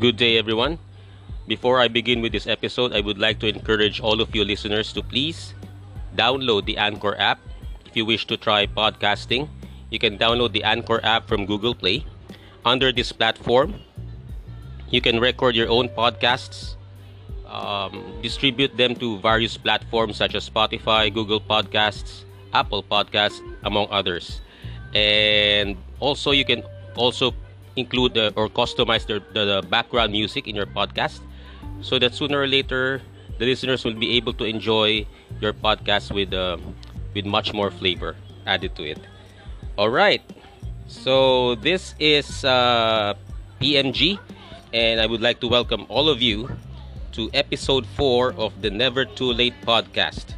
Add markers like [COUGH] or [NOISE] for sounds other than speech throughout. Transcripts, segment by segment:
Good day, everyone. Before I begin with this episode, I would like to encourage all of you listeners to please download the Anchor app. If you wish to try podcasting, you can download the Anchor app from Google Play. Under this platform, you can record your own podcasts, um, distribute them to various platforms such as Spotify, Google Podcasts, Apple Podcasts, among others. And also, you can also include the, or customize the, the background music in your podcast so that sooner or later the listeners will be able to enjoy your podcast with uh, with much more flavor added to it. All right. So this is uh, PMG and I would like to welcome all of you to episode 4 of the Never Too Late podcast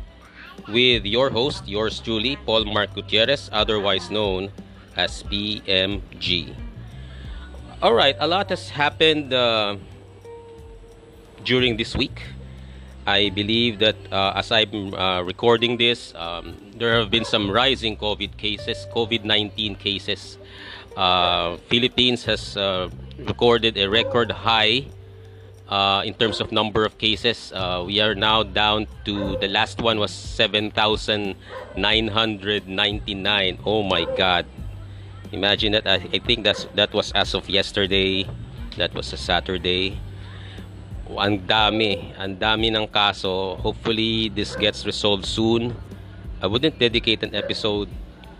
with your host, yours truly, Paul Mark Gutierrez, otherwise known as PMG. All right, a lot has happened uh, during this week. I believe that uh, as I'm uh, recording this, um, there have been some rising COVID cases, COVID 19 cases. Uh, Philippines has uh, recorded a record high uh, in terms of number of cases. We are now down to the last one was 7,999. Oh my God. Imagine that. I, I think that's that was as of yesterday. That was a Saturday. Ang dami, ang dami ng kaso. Hopefully this gets resolved soon. I wouldn't dedicate an episode.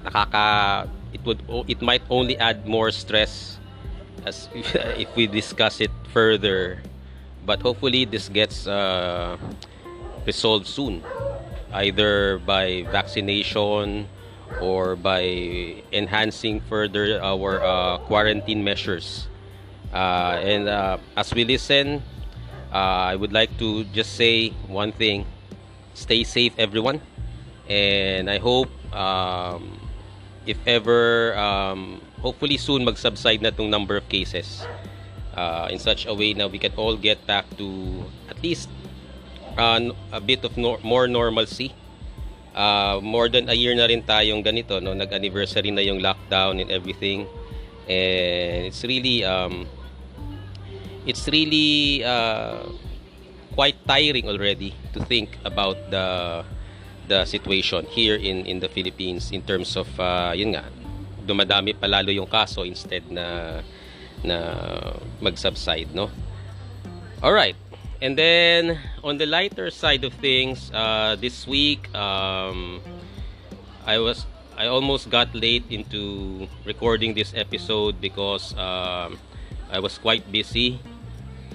Nakaka it would it might only add more stress as [LAUGHS] if we discuss it further. But hopefully this gets uh, resolved soon either by vaccination or by enhancing further our uh, quarantine measures. Uh, and uh, as we listen, I would like to just say one thing stay safe, everyone. And I hope um, if ever, um, hopefully soon mag-subside na tong number of cases uh, in such a way na we can all get back to at least uh, a bit of no- more normalcy uh, more than a year na rin tayong ganito no? Nag-anniversary na yung lockdown and everything. And it's really um it's really uh, quite tiring already to think about the the situation here in in the Philippines in terms of uh, yun nga dumadami palalo yung kaso instead na na mag-subside no? All right and then on the lighter side of things uh, this week um, I was I almost got late into recording this episode because um, I was quite busy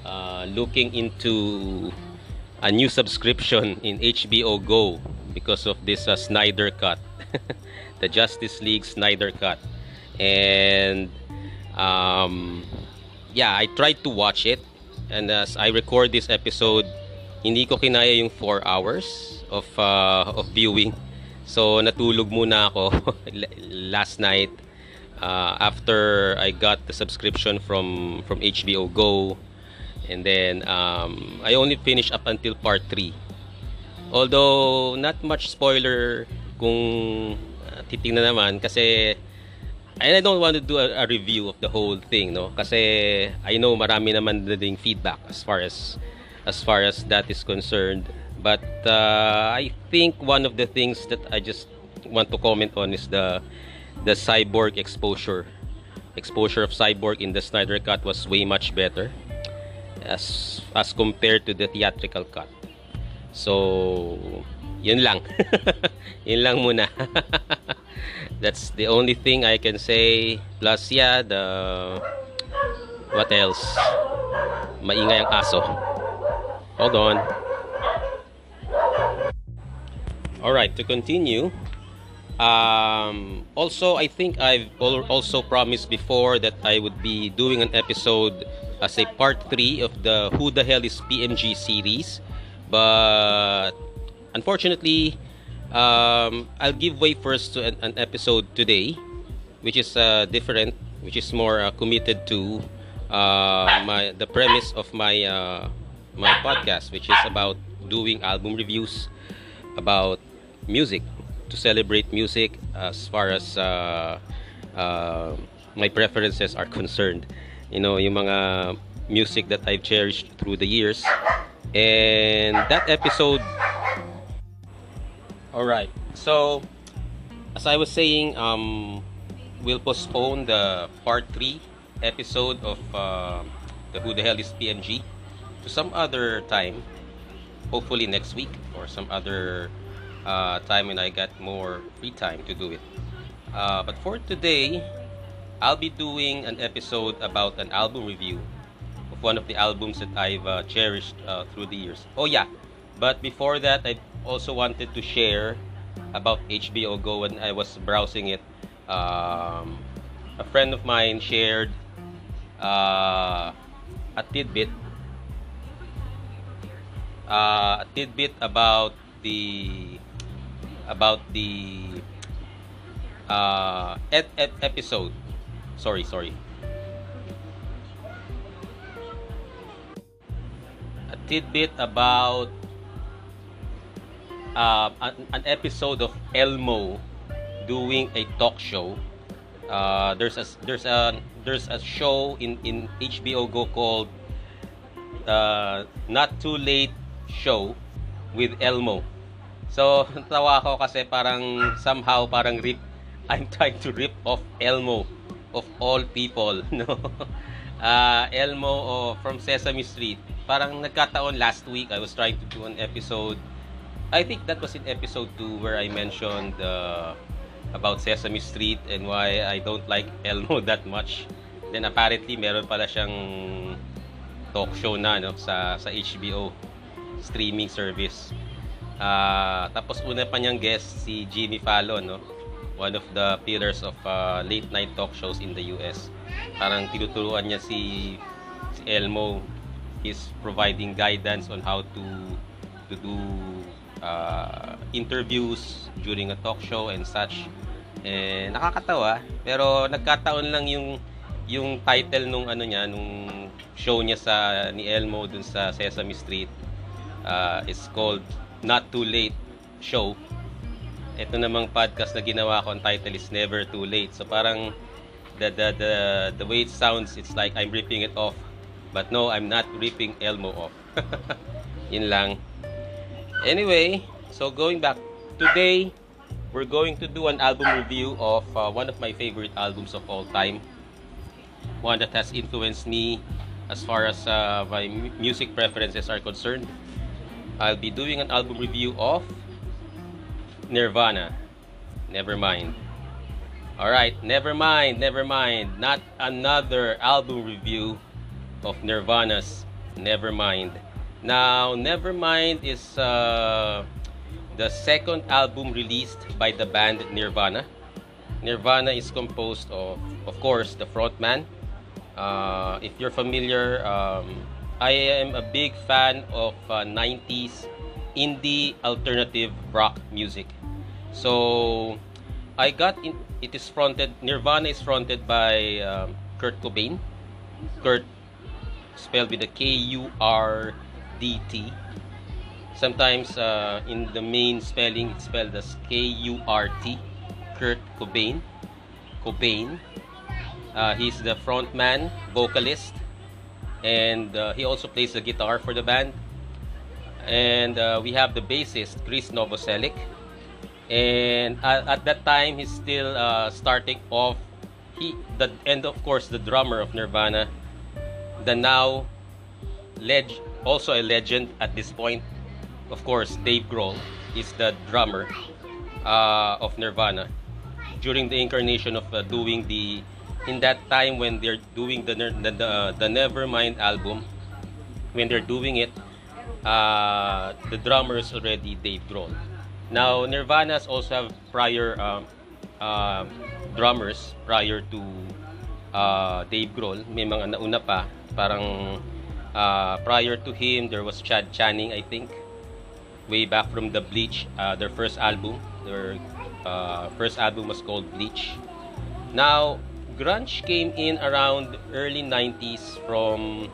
uh, looking into a new subscription in HBO Go because of this uh, Snyder Cut, [LAUGHS] the Justice League Snyder Cut, and um, yeah, I tried to watch it, and as I record this episode, hindi ko kinaya yung 4 hours of uh, of viewing. So natulog muna ako [LAUGHS] last night uh, after I got the subscription from from HBO Go and then um, I only finished up until part 3 although not much spoiler kung uh, titingnan naman kasi and I don't want to do a, a review of the whole thing no? Kasi I know marami naman din feedback as far as as far as that is concerned. But uh, I think one of the things that I just want to comment on is the the cyborg exposure. Exposure of cyborg in the Snyder cut was way much better as as compared to the theatrical cut. So yun lang. [LAUGHS] Yun lang muna [LAUGHS] that's the only thing I can say. Plus yeah the what else? Maingay ang aso hold on. All right to continue. Um, also I think I've also promised before that I would be doing an episode as a part 3 of the Who the Hell is PMG series. But unfortunately um, I'll give way first to an, an episode today which is uh, different which is more uh, committed to uh, my the premise of my uh, my podcast which is about doing album reviews about music to celebrate music as far as uh, uh, my preferences are concerned you know yung mga music that I've cherished through the years. And that episode All right. So as I was saying, um we'll postpone the part 3 episode of uh, the Who the Hell is PNG to some other time. Hopefully next week or some other uh, time when I get more free time to do it. Uh, but for today, I'll be doing an episode about an album review of one of the albums that I've uh, cherished uh, through the years. Oh yeah, but before that, I also wanted to share about HBO Go when I was browsing it. Um, a friend of mine shared uh, a tidbit uh, a tidbit about the about the uh, ep- ep- episode. Sorry, sorry. A tidbit about uh, an, an episode of Elmo doing a talk show. Uh, there's a there's a there's a show in in HBO Go called uh, Not Too Late Show with Elmo. So, [LAUGHS] tawa ako kasi parang somehow parang rip [LAUGHS] I'm trying to rip off Elmo of all people, [LAUGHS] no. Uh, Elmo oh, from Sesame Street. Parang nagkataon last week I was trying to do an episode. I think that was in episode 2 where I mentioned uh, about Sesame Street and why I don't like [LAUGHS] Elmo that much. Then apparently meron pala siyang talk show na no sa sa HBO streaming service. Uh, tapos una pa niyang guest si Jimmy Fallon, no? One of the pillars of uh, late night talk shows in the US. Parang tinuturuan niya si, si Elmo. He's providing guidance on how to to do uh, interviews during a talk show and such. Eh, nakakatawa, pero nagkataon lang yung yung title nung ano niya, nung show niya sa ni Elmo dun sa Sesame Street uh, is called Not Too Late Show. Ito namang podcast na ginawa ko, ang title is Never Too Late. So parang the, the, the, the way it sounds, it's like I'm ripping it off. But no, I'm not ripping Elmo off. [LAUGHS] Yun lang. Anyway, so going back, today, we're going to do an album review of uh, one of my favorite albums of all time. One that has influenced me as far as uh, my music preferences are concerned. I'll be doing an album review of Nirvana. Never mind. Alright, never mind, never mind. Not another album review of Nirvana's Nevermind. Now, Nevermind is uh, the second album released by the band Nirvana. Nirvana is composed of, of course, the frontman. Uh, if you're familiar, um, I am a big fan of uh, 90s indie alternative rock music. So I got in, it is fronted Nirvana is fronted by um, Kurt Cobain. Kurt spelled with a K U R D T. Sometimes uh, in the main spelling it's spelled as K U R T. Kurt Cobain. Cobain. Uh, he's the frontman, vocalist, and uh, he also plays the guitar for the band. And uh, we have the bassist Chris Novoselic, and at, at that time he's still uh, starting off. He the and of course the drummer of Nirvana, the now leg also a legend at this point. Of course, Dave Grohl is the drummer uh, of Nirvana. During the incarnation of uh, doing the in that time when they're doing the the, the, the Nevermind album when they're doing it uh, the drummer is already Dave Grohl. Now Nirvana's also have prior um, uh, drummers prior to uh, Dave Grohl. May mga nauna pa parang uh, prior to him there was Chad Channing I think way back from the Bleach uh, their first album their uh, first album was called Bleach now grunge came in around early 90s from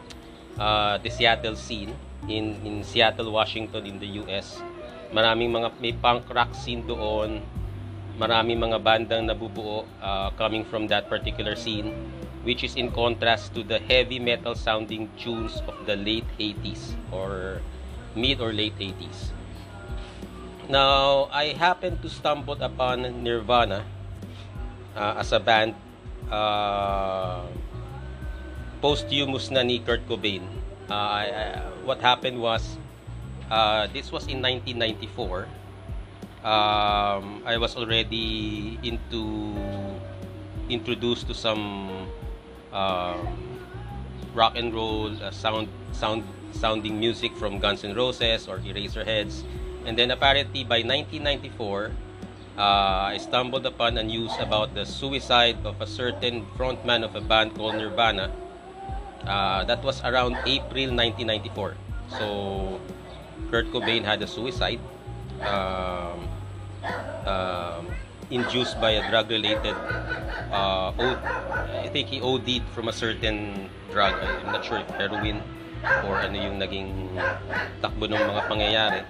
uh, the Seattle scene in in Seattle, Washington in the US. Maraming mga may punk rock scene doon. Maraming mga bandang nabubuo uh, coming from that particular scene. Which is in contrast to the heavy metal sounding tunes of the late 80s or mid or late 80s. Now, I happened to stumble upon Nirvana uh, as a band uh, posthumous na ni Kurt Cobain. Uh, I, I, what happened was, uh, this was in 1994. Um, I was already into introduced to some rock and roll uh, sound sound sounding music from Guns N' Roses or Eraserheads. And then apparently by 1994, uh, I stumbled upon a news about the suicide of a certain frontman of a band called Nirvana. Uh, that was around April 1994. So Kurt Cobain had a suicide um, um, induced by a drug-related. Uh, I think he OD'd from a certain drug. I'm not sure if heroin or ano yung naging takbo ng mga pangyayari.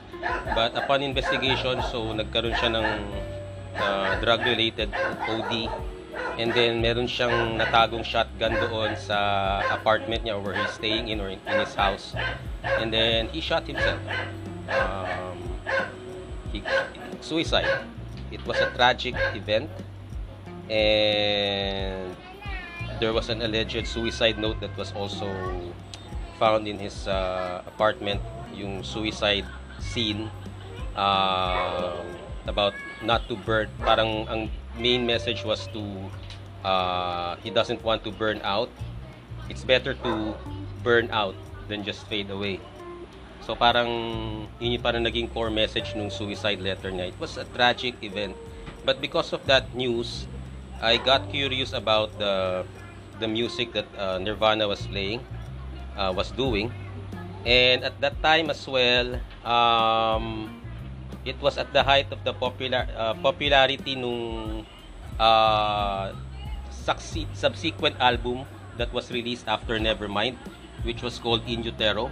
But upon investigation, so nagkaroon siya ng uh, drug-related OD. And then meron siyang natagong shotgun doon sa apartment niya where he's staying in or in, in his house. And then he shot himself. Um, he, suicide. It was a tragic event. And there was an alleged suicide note that was also found in his uh, apartment. Yung suicide scene. Uh, about not to burn parang ang main message was to uh, he doesn't want to burn out it's better to burn out than just fade away so parang yun yung parang naging core message nung suicide letter niya. It was a tragic event. But because of that news I got curious about the the music that uh, Nirvana was playing uh, was doing. And at that time as well um, it was at the height of the popular uh, popularity nung uh, succeed, subsequent album that was released after Nevermind which was called In Utero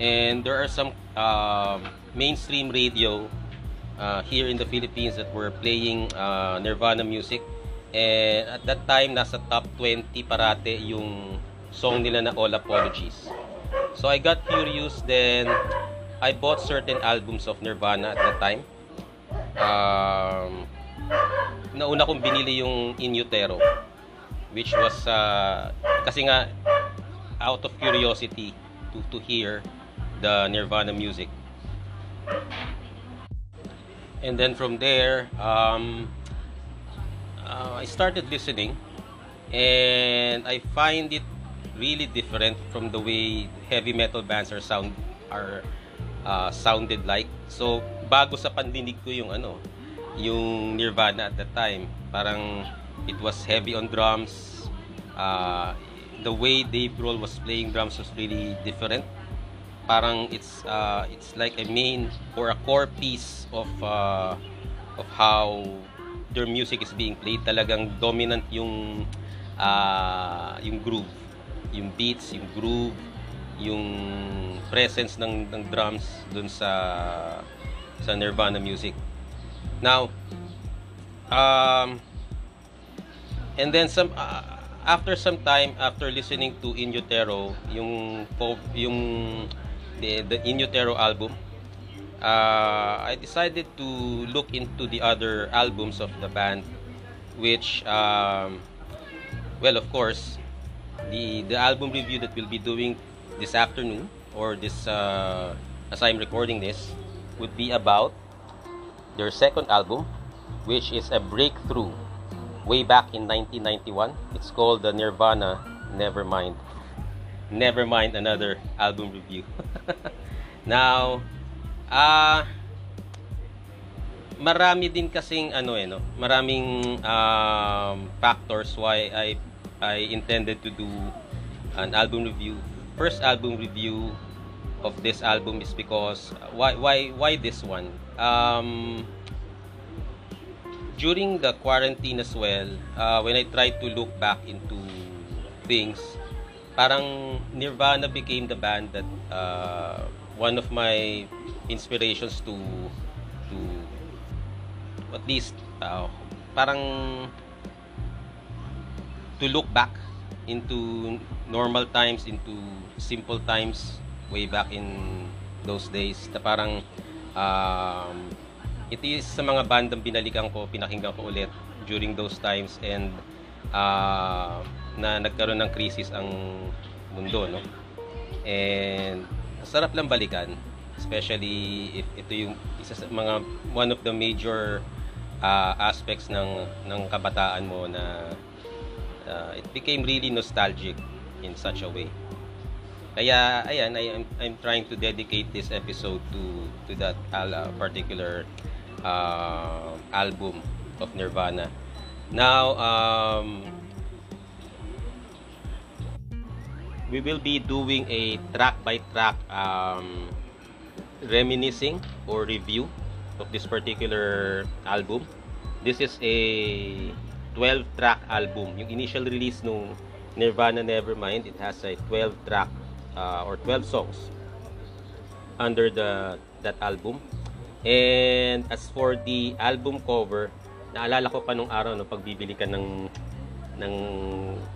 and there are some uh, mainstream radio uh, here in the Philippines that were playing uh, Nirvana music and at that time nasa top 20 parate yung song nila na All Apologies so I got curious then I bought certain albums of Nirvana at that time. Um, nauna kong binili yung In Utero which was uh, kasi nga out of curiosity to to hear the Nirvana music. And then from there, um, uh, I started listening and I find it really different from the way heavy metal bands are sound are uh, sounded like. So, bago sa pandinig ko yung ano, yung Nirvana at that time. Parang it was heavy on drums. Uh, the way Dave Grohl was playing drums was really different. Parang it's uh, it's like a main or a core piece of uh, of how their music is being played. Talagang dominant yung uh, yung groove, yung beats, yung groove, yung presence ng, ng drums dun sa sa Nirvana music. Now, um, and then some uh, after some time after listening to In Utero, yung yung the, the In Utero album, uh, I decided to look into the other albums of the band which um, well of course the the album review that we'll be doing this afternoon or this uh, as I'm recording this would be about their second album which is a breakthrough way back in 1991 it's called the Nirvana Nevermind Nevermind another album review. [LAUGHS] Now uh, marami din kasing ano eh no? Maraming um, factors why I I intended to do an album review. First album review of this album is because why why why this one? Um during the quarantine as well uh, when I tried to look back into things parang Nirvana became the band that uh, one of my inspirations to to at least uh, parang to look back into normal times, into simple times way back in those days. Na parang um, it is sa mga bandang binalikan ko, pinakinggan ko ulit during those times. And uh, na nagkaroon ng crisis ang mundo, no? And sarap lang balikan, especially if ito yung isa sa mga one of the major uh, aspects ng ng kabataan mo na uh, it became really nostalgic in such a way. Kaya ayan, I, I'm, I'm trying to dedicate this episode to to that uh, particular uh, album of Nirvana. Now, um, we will be doing a track by track um, reminiscing or review of this particular album. This is a 12 track album. Yung initial release nung Nirvana Nevermind, it has a 12 track uh, or 12 songs under the that album. And as for the album cover, naalala ko pa nung araw no pagbibili ka ng ng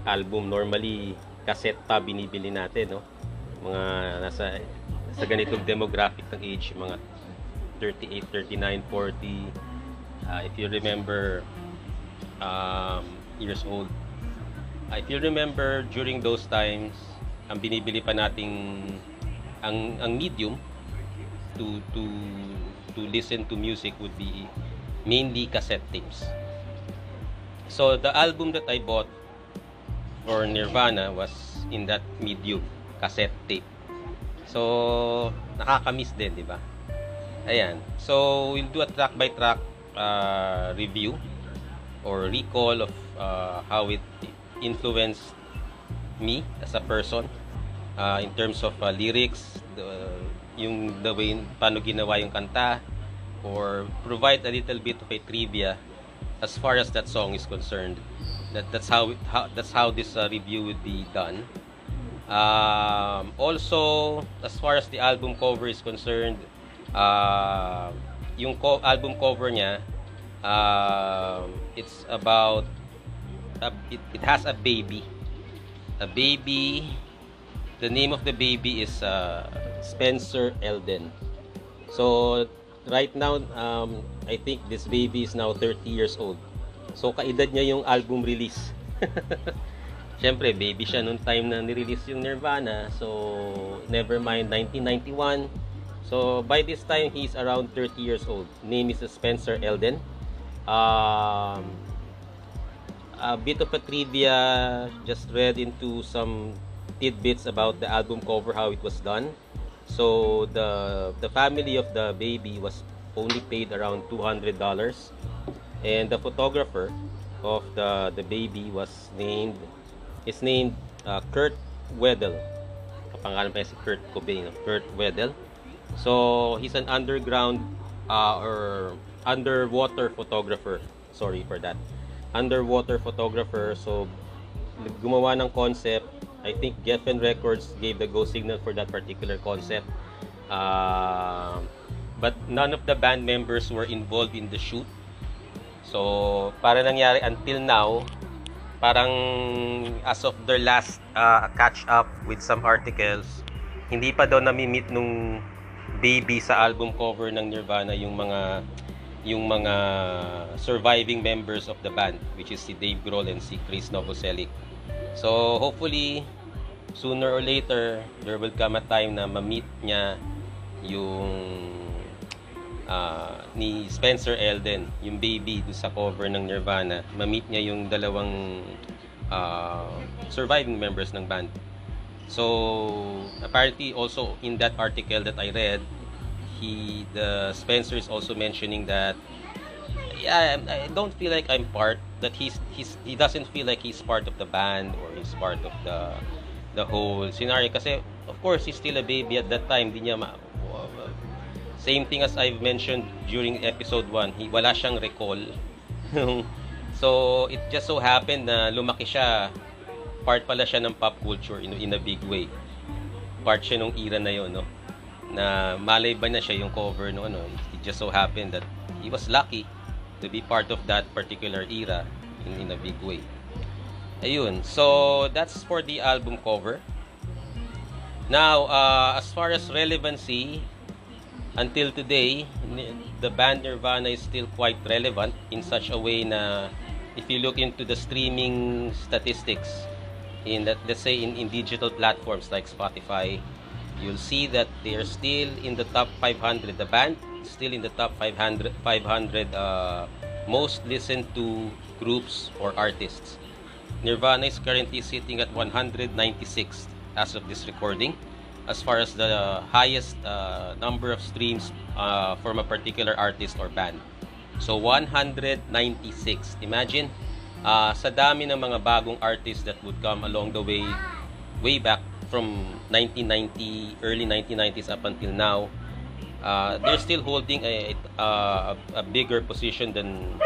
album normally cassette pa binibili natin no mga nasa sa ganitong demographic ng age mga 38, 39, 40. Uh, if you remember, um, years old. Uh, if you remember, during those times, ang binibili pa nating ang ang medium to to to listen to music would be mainly cassette tapes. So the album that I bought for Nirvana was in that medium cassette tape. So nakaka-miss din, di ba? Ayan. So, we'll do a track by track uh, review or recall of uh, how it influenced me as a person uh, in terms of uh, lyrics, the, yung the way paano ginawa yung kanta or provide a little bit of a trivia as far as that song is concerned. That that's how, it, how that's how this uh, review would be done. Um, also, as far as the album cover is concerned, uh, yung co- album cover niya uh, it's about uh, it, it has a baby. A baby the name of the baby is uh, Spencer Elden. So right now um, I think this baby is now 30 years old so kaedad niya yung album release [LAUGHS] Siyempre, baby siya nung time na nirelease yung Nirvana. So, Nevermind 1991. So by this time, he's around 30 years old. Name is Spencer Elden. Um, a bit of a trivia, just read into some tidbits about the album cover, how it was done. So the the family of the baby was only paid around $200 and the photographer of the the baby was named is named uh, Kurt Weddle. Kapangalan pa si Kurt Cobain, Kurt Weddle. So, he's an underground uh, or underwater photographer. Sorry for that. Underwater photographer. So, gumawa ng concept. I think Geffen Records gave the go signal for that particular concept. Uh, but none of the band members were involved in the shoot. So, para nangyari until now, parang as of their last uh, catch up with some articles, hindi pa daw nami-meet nung baby sa album cover ng Nirvana yung mga yung mga surviving members of the band which is si Dave Grohl and si Chris Novoselic. So hopefully sooner or later there will come a time na ma-meet niya yung uh, ni Spencer Elden, yung baby do sa cover ng Nirvana. Ma-meet niya yung dalawang uh, surviving members ng band. So apparently also in that article that I read, he the Spencer is also mentioning that yeah, I don't feel like I'm part that he's he's he doesn't feel like he's part of the band or he's part of the the whole scenario kasi of course he's still a baby at that time di niya ma, same thing as I've mentioned during episode 1 he wala siyang recall [LAUGHS] so it just so happened na lumaki siya part pala siya ng pop culture in, in a big way. Part siya nung era na yon no? Na malay ba na siya yung cover no ano. It just so happened that he was lucky to be part of that particular era in, in a big way. Ayun. So, that's for the album cover. Now, uh, as far as relevancy, until today, the band Nirvana is still quite relevant in such a way na if you look into the streaming statistics in that let's say in, in digital platforms like Spotify, you'll see that they are still in the top 500. The band still in the top 500 500 uh, most listened to groups or artists. Nirvana is currently sitting at 196 as of this recording as far as the highest uh, number of streams uh, from a particular artist or band. So 196. Imagine uh, sa dami ng mga bagong artists that would come along the way way back from 1990 early 1990s up until now uh, they're still holding a, a, a bigger position than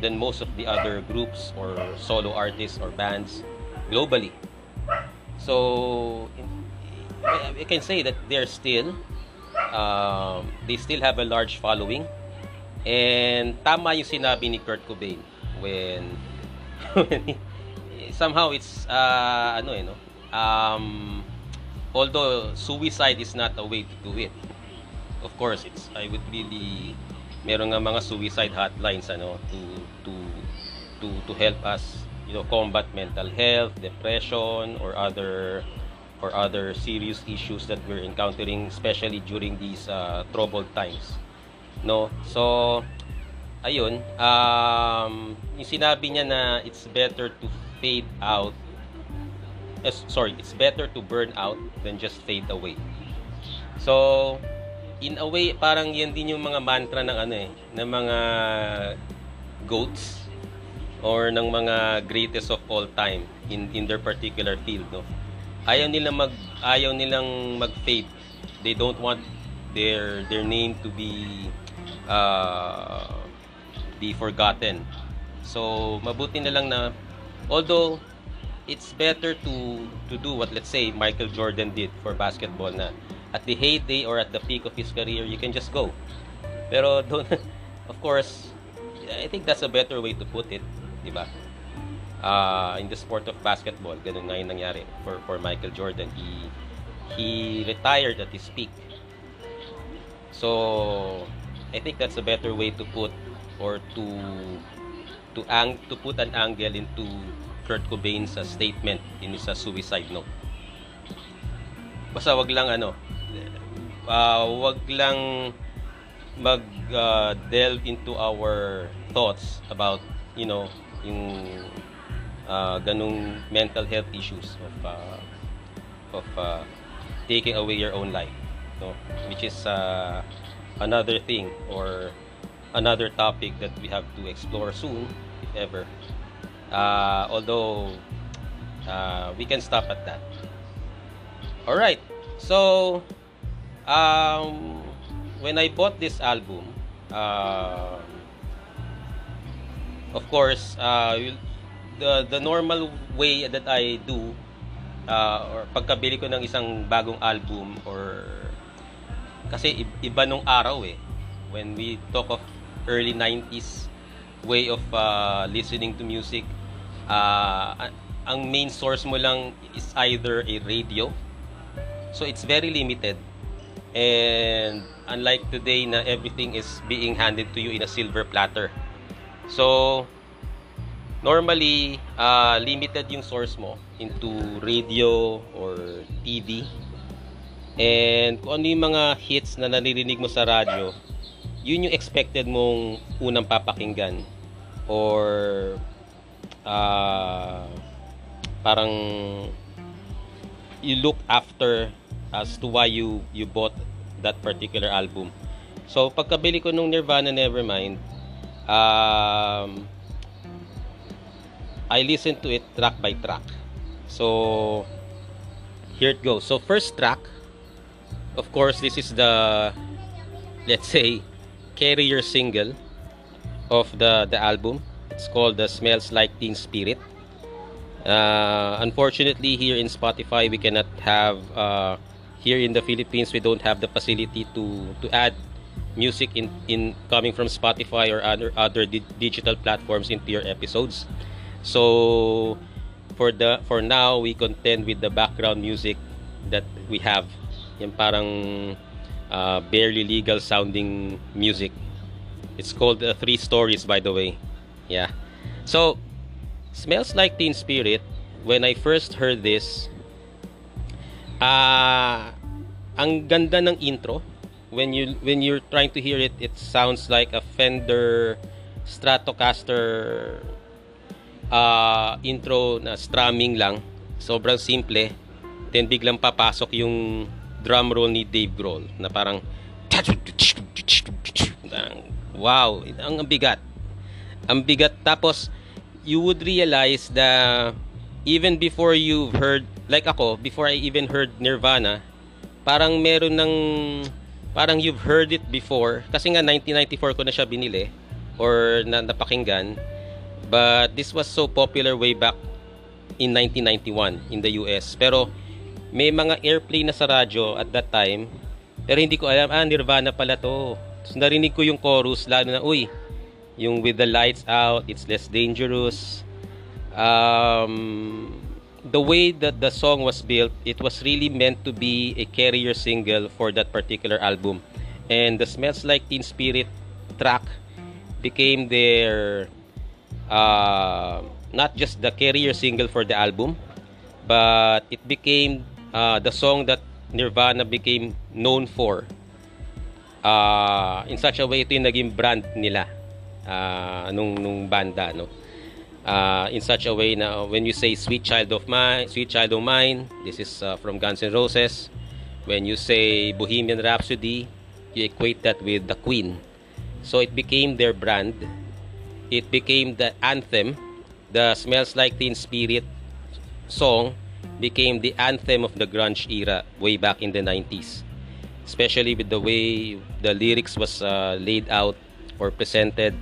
than most of the other groups or solo artists or bands globally. So I can say that they're still um, they still have a large following. And tama yung sinabi ni Kurt Cobain when, [LAUGHS] when somehow it's uh, ano eh no? Um, although suicide is not a way to do it of course it's I would really meron nga mga suicide hotlines ano to to to to help us you know combat mental health depression or other or other serious issues that we're encountering especially during these uh, troubled times no so ayun um yung sinabi niya na it's better to fade out uh, sorry it's better to burn out than just fade away so in a way, parang yan din yung mga mantra ng ano eh, ng mga goats or ng mga greatest of all time in in their particular field, no. Ayaw nila mag ayaw nilang mag-fade. They don't want their their name to be uh, be forgotten. So, mabuti na lang na although it's better to to do what let's say Michael Jordan did for basketball na at the heyday or at the peak of his career, you can just go. Pero don't, [LAUGHS] of course, I think that's a better way to put it, di ba? Uh, in the sport of basketball, ganun nga yung nangyari for, for Michael Jordan. He, he retired at his peak. So, I think that's a better way to put or to to ang to put an angle into Kurt Cobain's uh, statement in his uh, suicide note. Basta wag lang ano, uh, wag lang mag uh, delve into our thoughts about you know yung uh, mental health issues of uh, of uh, taking away your own life no? Which is uh, another thing or another topic that we have to explore soon if ever. Uh, although uh, we can stop at that. All right. So um, when I bought this album, uh, of course, uh, the the normal way that I do uh, or pagkabili ko ng isang bagong album or kasi iba nung araw eh. When we talk of early 90s way of uh, listening to music uh, ang main source mo lang is either a radio. So it's very limited. And unlike today na everything is being handed to you in a silver platter. So, normally, uh, limited yung source mo into radio or TV. And kung ano yung mga hits na naririnig mo sa radyo, yun yung expected mong unang papakinggan. Or uh, parang you look after as to why you you bought that particular album. So pagkabili ko nung Nirvana Nevermind, um, I listened to it track by track. So here it goes. So first track, of course, this is the let's say carrier single of the the album. It's called the Smells Like Teen Spirit. Uh, unfortunately, here in Spotify, we cannot have uh, here in the Philippines we don't have the facility to to add music in in coming from Spotify or other other di- digital platforms into your episodes. So for the for now we contend with the background music that we have. Yung parang uh, barely legal sounding music. It's called uh, three stories by the way. Yeah. So smells like teen spirit when i first heard this uh, ang ganda ng intro. When you when you're trying to hear it it sounds like a Fender Stratocaster uh, intro na strumming lang. Sobrang simple. Then biglang papasok yung drum roll ni Dave Grohl na parang wow, ang bigat. Ang bigat tapos you would realize that even before you've heard like ako, before I even heard Nirvana, parang meron ng parang you've heard it before kasi nga 1994 ko na siya binili or na napakinggan But this was so popular way back in 1991 in the US. Pero may mga airplay na sa radyo at that time. Pero hindi ko alam, ah, Nirvana pala to. So, narinig ko yung chorus, lalo na, uy, yung with the lights out, it's less dangerous. Um, the way that the song was built, it was really meant to be a carrier single for that particular album. And the Smells Like Teen Spirit track became their uh, not just the carrier single for the album, but it became uh, the song that Nirvana became known for. Uh, in such a way, ito yung naging brand nila uh, nung, nung banda. No? Uh, in such a way na when you say Sweet Child of Mine, Sweet Child of Mine, this is uh, from Guns N' Roses. When you say Bohemian Rhapsody, you equate that with the Queen. So it became their brand it became the anthem. The Smells Like Teen Spirit song became the anthem of the grunge era way back in the 90s. Especially with the way the lyrics was uh, laid out or presented.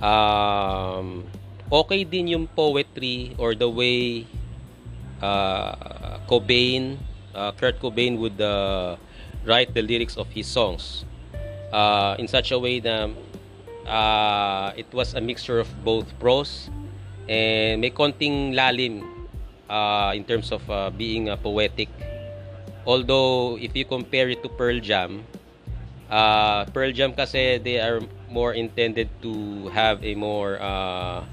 Um, okay din yung poetry or the way uh, Cobain, uh, Kurt Cobain would uh, write the lyrics of his songs uh, in such a way that uh, it was a mixture of both prose and may konting lalim uh, in terms of uh, being uh, poetic. Although if you compare it to Pearl Jam, uh, Pearl Jam kasi they are more intended to have a more uh,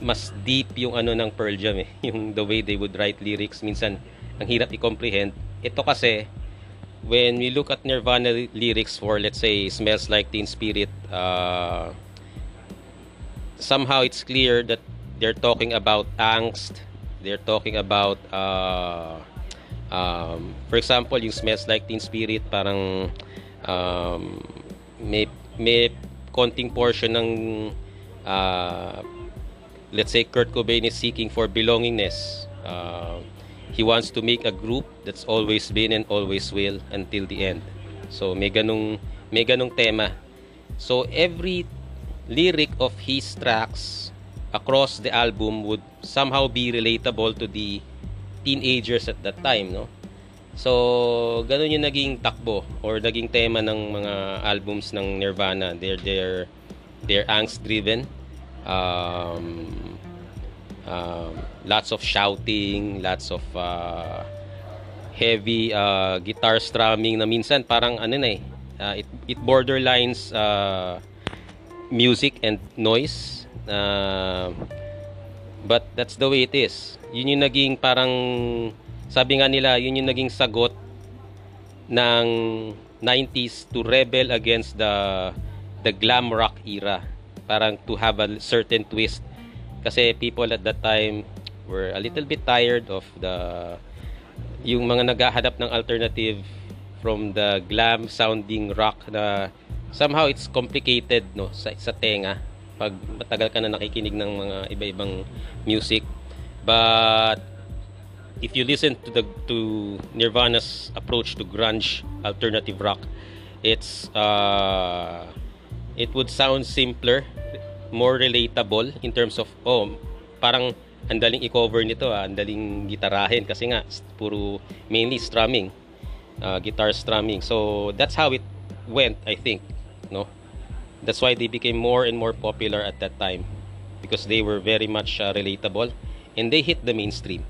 mas deep yung ano ng Pearl Jam eh, [LAUGHS] yung the way they would write lyrics minsan ang hirap i-comprehend. Ito kasi when we look at Nirvana lyrics for let's say smells like teen spirit uh, somehow it's clear that they're talking about angst. They're talking about uh, um, for example yung smells like teen spirit parang um, may may konting portion ng uh, let's say Kurt Cobain is seeking for belongingness. Uh, he wants to make a group that's always been and always will until the end. So may ganung may ganung tema. So every lyric of his tracks across the album would somehow be relatable to the teenagers at that time, no? So, ganun yung naging takbo or naging tema ng mga albums ng Nirvana. They're they're they're angst driven. Um, uh, lots of shouting, lots of uh, heavy uh, guitar strumming na minsan parang ano na eh, uh, it, it borderlines uh, music and noise. Uh, but that's the way it is. Yun yung naging parang, sabi nga nila, yun yung naging sagot ng 90s to rebel against the the glam rock era parang to have a certain twist kasi people at that time were a little bit tired of the yung mga naghahanap ng alternative from the glam sounding rock na somehow it's complicated no sa, sa tenga. Pag matagal ka na nakikinig ng mga iba-ibang music. But if you listen to the to Nirvana's approach to grunge alternative rock it's uh it would sound simpler more relatable in terms of oh parang ang daling i-cover nito ah, ang daling gitarahin kasi nga puro mainly strumming uh, guitar strumming. So that's how it went I think no? That's why they became more and more popular at that time because they were very much uh, relatable and they hit the mainstream.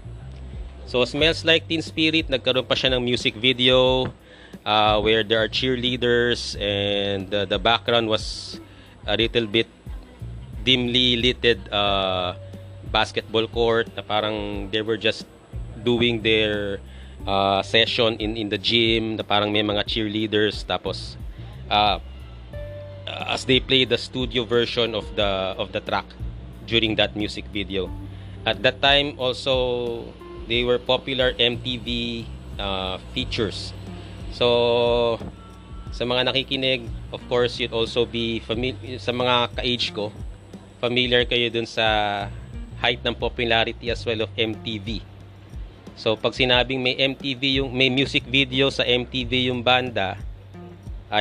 So Smells Like Teen Spirit, nagkaroon pa siya ng music video uh, where there are cheerleaders and uh, the background was a little bit dimly lighted uh, basketball court na parang they were just doing their uh, session in in the gym na parang may mga cheerleaders. Tapos uh, as they play the studio version of the of the track during that music video. At that time also they were popular MTV uh, features. So sa mga nakikinig of course you'd also be familiar sa mga ka-age ko familiar kayo dun sa height ng popularity as well of MTV so pag sinabing may MTV yung may music video sa MTV yung banda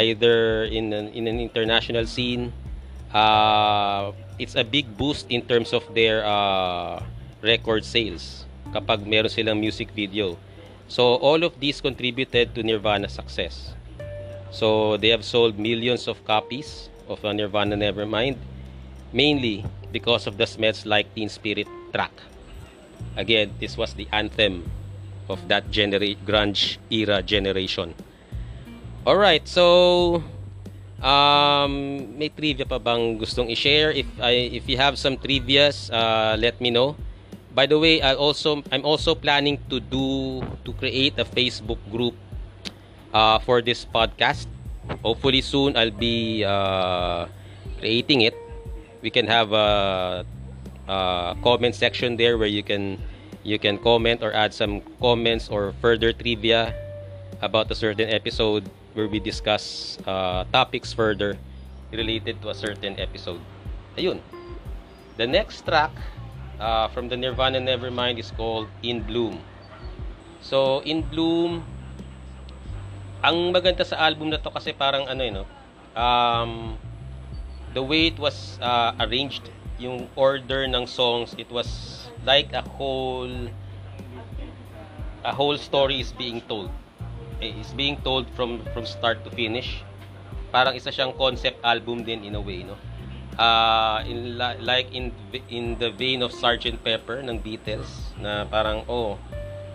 either in an, in an international scene uh, it's a big boost in terms of their uh, record sales kapag meron silang music video. So all of these contributed to Nirvana's success. So they have sold millions of copies of uh, Nirvana Nevermind mainly because of the Smells Like Teen Spirit track. Again, this was the anthem of that genera- grunge era generation. All right, so um, may trivia pa bang gustong i-share? If I if you have some trivias, uh, let me know. By the way, I also I'm also planning to do to create a Facebook group uh, for this podcast. Hopefully soon I'll be uh, creating it. We can have a, a comment section there where you can you can comment or add some comments or further trivia about a certain episode where we discuss uh, topics further related to a certain episode. Ayun. The next track uh, from the Nirvana Nevermind is called In Bloom. So, In Bloom, ang maganda sa album na to kasi parang ano yun, eh, no? um, the way it was uh, arranged, yung order ng songs, it was like a whole a whole story is being told. Eh, is being told from from start to finish. Parang isa siyang concept album din in a way, no? uh, in like in in the vein of Sgt. Pepper ng Beatles na parang oh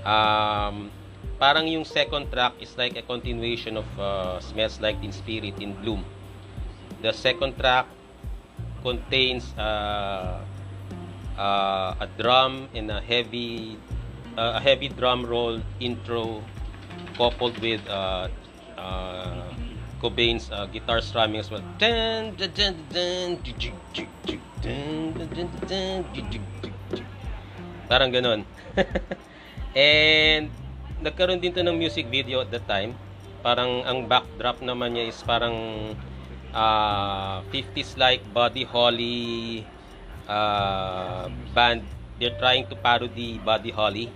um, parang yung second track is like a continuation of uh, Smells Like Teen Spirit in Bloom. The second track contains uh, uh, a drum and a heavy uh, a heavy drum roll intro coupled with uh, uh, Cobain's uh, guitar strumming as well. Parang ganun. And nagkaroon din to ng music video at that time. Parang ang backdrop naman niya is parang uh, 50s like Buddy Holly uh, band. They're trying to parody Buddy Holly.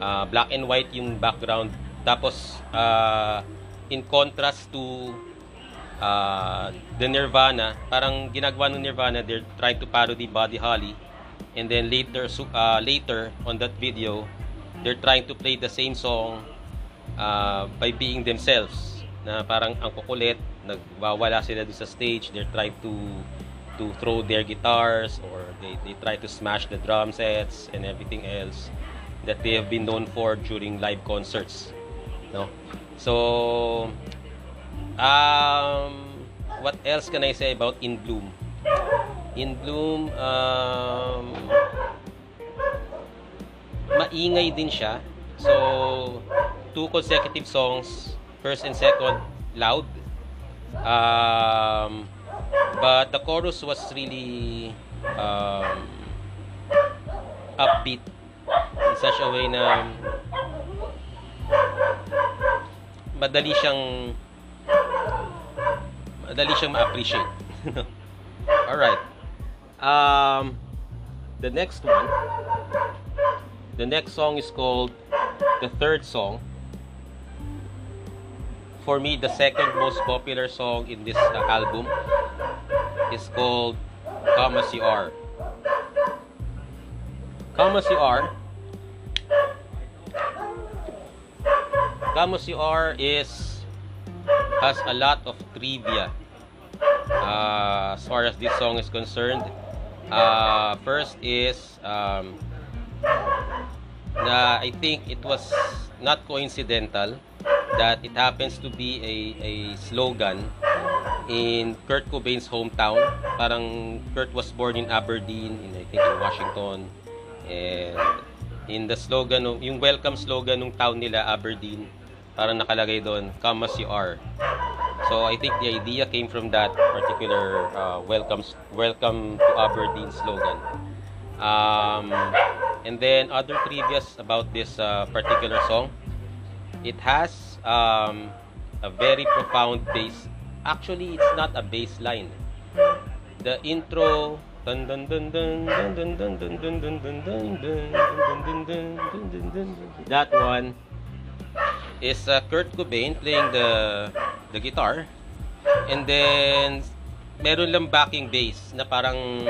Uh, black and white yung background. Tapos uh, in contrast to uh, the Nirvana, parang ginagawa ng Nirvana, they're trying to parody Buddy Holly. And then later, uh, later on that video, they're trying to play the same song uh, by being themselves. Na parang ang kukulit, nagwawala sila doon sa stage, they're trying to to throw their guitars or they, they try to smash the drum sets and everything else that they have been known for during live concerts. No? So, um, what else can I say about In Bloom? In Bloom, um, maingay din siya. So, two consecutive songs, first and second, loud. Um, but the chorus was really um, upbeat in such a way na madali siyang madali siyang ma-appreciate. [LAUGHS] All right. Um the next one the next song is called the third song. For me, the second most popular song in this uh, album is called Come As You Are. Come As You Are Come As You Are is has a lot of trivia uh, as far as this song is concerned. Uh, first is um, I think it was not coincidental that it happens to be a, a slogan in Kurt Cobain's hometown. Parang Kurt was born in Aberdeen, in I think in Washington. And in the slogan, yung welcome slogan ng town nila, Aberdeen, parang nakalagay doon, come as you are. So I think the idea came from that particular uh, welcome welcome to Aberdeen slogan. Um, and then other trivias about this uh, particular song. It has um, a very profound bass. Actually, it's not a bass line. The intro dun dun dun dun dun dun dun dun dun dun dun dun dun dun that one is uh, Kurt Cobain playing the the guitar and then meron lang backing bass na parang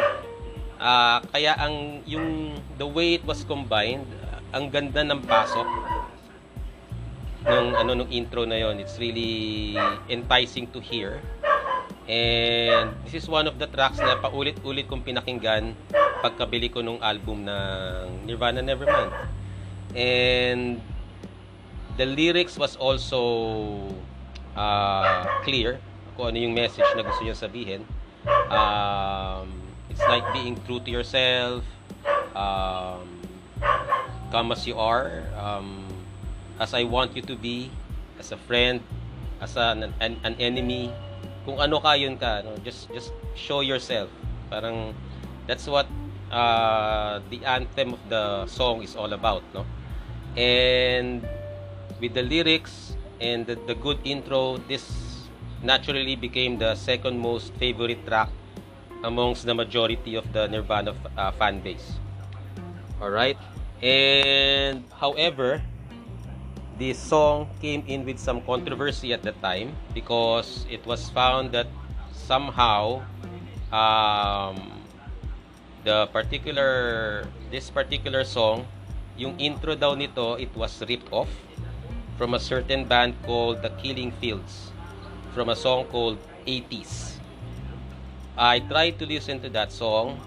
uh, kaya ang yung the way it was combined ang ganda ng pasok nung ano nung intro na yon it's really enticing to hear. And this is one of the tracks na paulit-ulit kong pinakinggan pagkabili ko nung album ng Nirvana Nevermind. And the lyrics was also uh, clear. Kung ano yung message na gusto niya sabihin. Um, it's like being true to yourself. Um, come as you are. Um, as I want you to be, as a friend, as an, an, an enemy, kung ano ka yun ka, no? just just show yourself. Parang that's what uh, the anthem of the song is all about, no? And with the lyrics and the, the good intro, this naturally became the second most favorite track amongst the majority of the Nirvana uh, fan base. All right? And however, this song came in with some controversy at the time because it was found that somehow um, the particular this particular song yung intro daw nito it was ripped off from a certain band called The Killing Fields from a song called 80s I tried to listen to that song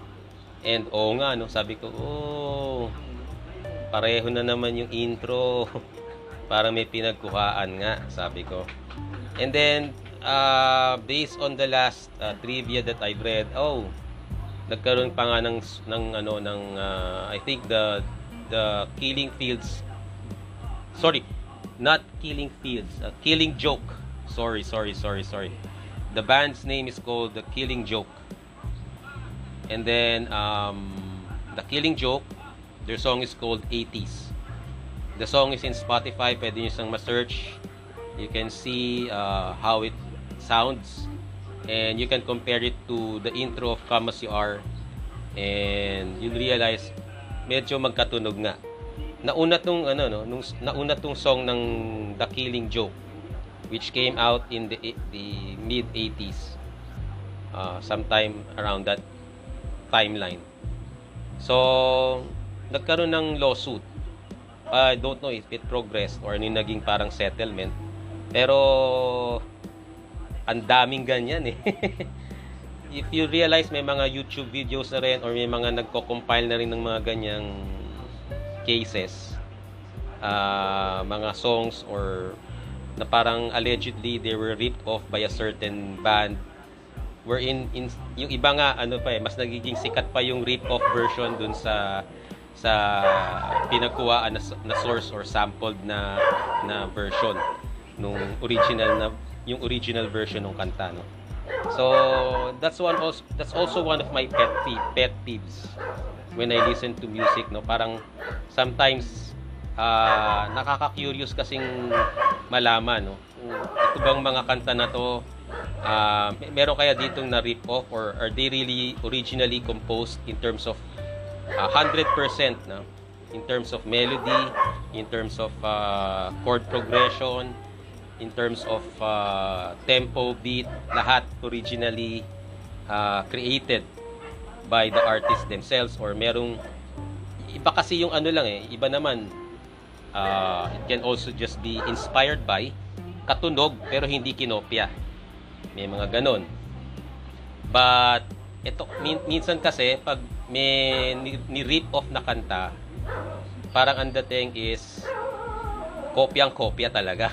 and oh nga no sabi ko oh pareho na naman yung intro [LAUGHS] Parang may pinagkuhaan nga, sabi ko. And then, uh, based on the last uh, trivia that I read, oh, nagkaroon pa nga ng, ng ano, ng, uh, I think the, the Killing Fields, sorry, not Killing Fields, uh, Killing Joke. Sorry, sorry, sorry, sorry. The band's name is called The Killing Joke. And then, um, The Killing Joke, their song is called 80s. The song is in Spotify. Pwede nyo siyang ma-search. You can see uh, how it sounds. And you can compare it to the intro of As You Are. And you'll realize, medyo magkatunog nga. Nauna tong, ano, no, nung, nauna tong song ng The Killing Joke which came out in the, the mid-80s. Uh, sometime around that timeline. So, nagkaroon ng lawsuit I don't know if it progressed or ano naging parang settlement. Pero ang daming ganyan eh. [LAUGHS] if you realize may mga YouTube videos na rin or may mga nagko-compile na rin ng mga ganyang cases uh, mga songs or na parang allegedly they were ripped off by a certain band wherein in, yung iba nga ano pa eh mas nagiging sikat pa yung rip off version dun sa sa pinagkuhaan na, na source or sampled na na version nung original na yung original version ng kanta no. So that's one also that's also one of my pet peeve, pet peeves when I listen to music no parang sometimes uh, nakaka-curious kasing malaman no. Ito bang mga kanta na to uh, meron kaya ditong na rip off or are they really originally composed in terms of uh, 100% no? in terms of melody, in terms of uh, chord progression, in terms of uh, tempo, beat, lahat originally uh, created by the artists themselves or merong iba kasi yung ano lang eh, iba naman uh, it can also just be inspired by katunog pero hindi kinopya. May mga ganon. But ito min- minsan kasi pag may ni-rip off na kanta, parang ang dating is kopyang kopya talaga.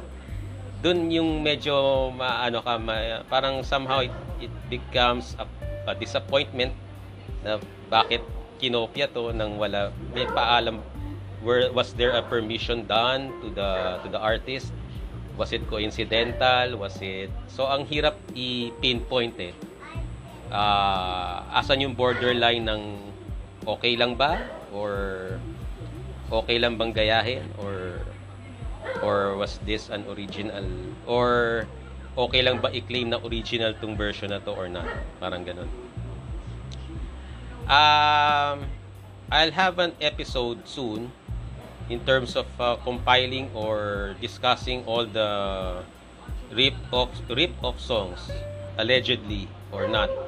[LAUGHS] Doon yung medyo maano ka ma, parang somehow it, it becomes a, a disappointment na bakit kinopya to nang wala may paalam were was there a permission done to the to the artist? Was it coincidental? Was it so ang hirap i-pinpoint eh uh, asan yung borderline ng okay lang ba? Or okay lang bang gayahin? Or or was this an original or okay lang ba i-claim na original tong version na to or not? Parang ganun. Um I'll have an episode soon in terms of uh, compiling or discussing all the rip of rip of songs allegedly or not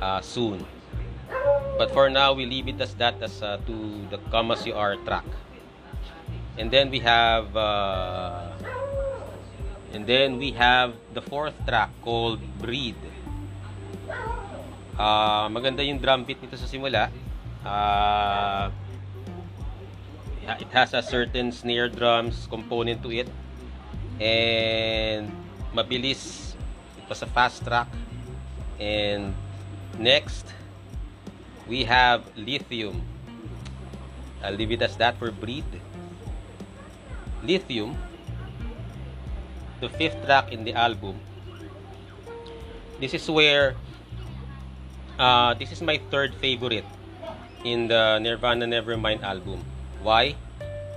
uh, soon. But for now we leave it as that as uh, to the come as you are track. And then we have uh, and then we have the fourth track called breed. Uh, maganda yung drum beat nito sa simula. Uh, it has a certain snare drums component to it. And mabilis it was a fast track. And next we have lithium I'll leave it as that for breed lithium the fifth track in the album this is where uh, this is my third favorite in the Nirvana Nevermind album Why?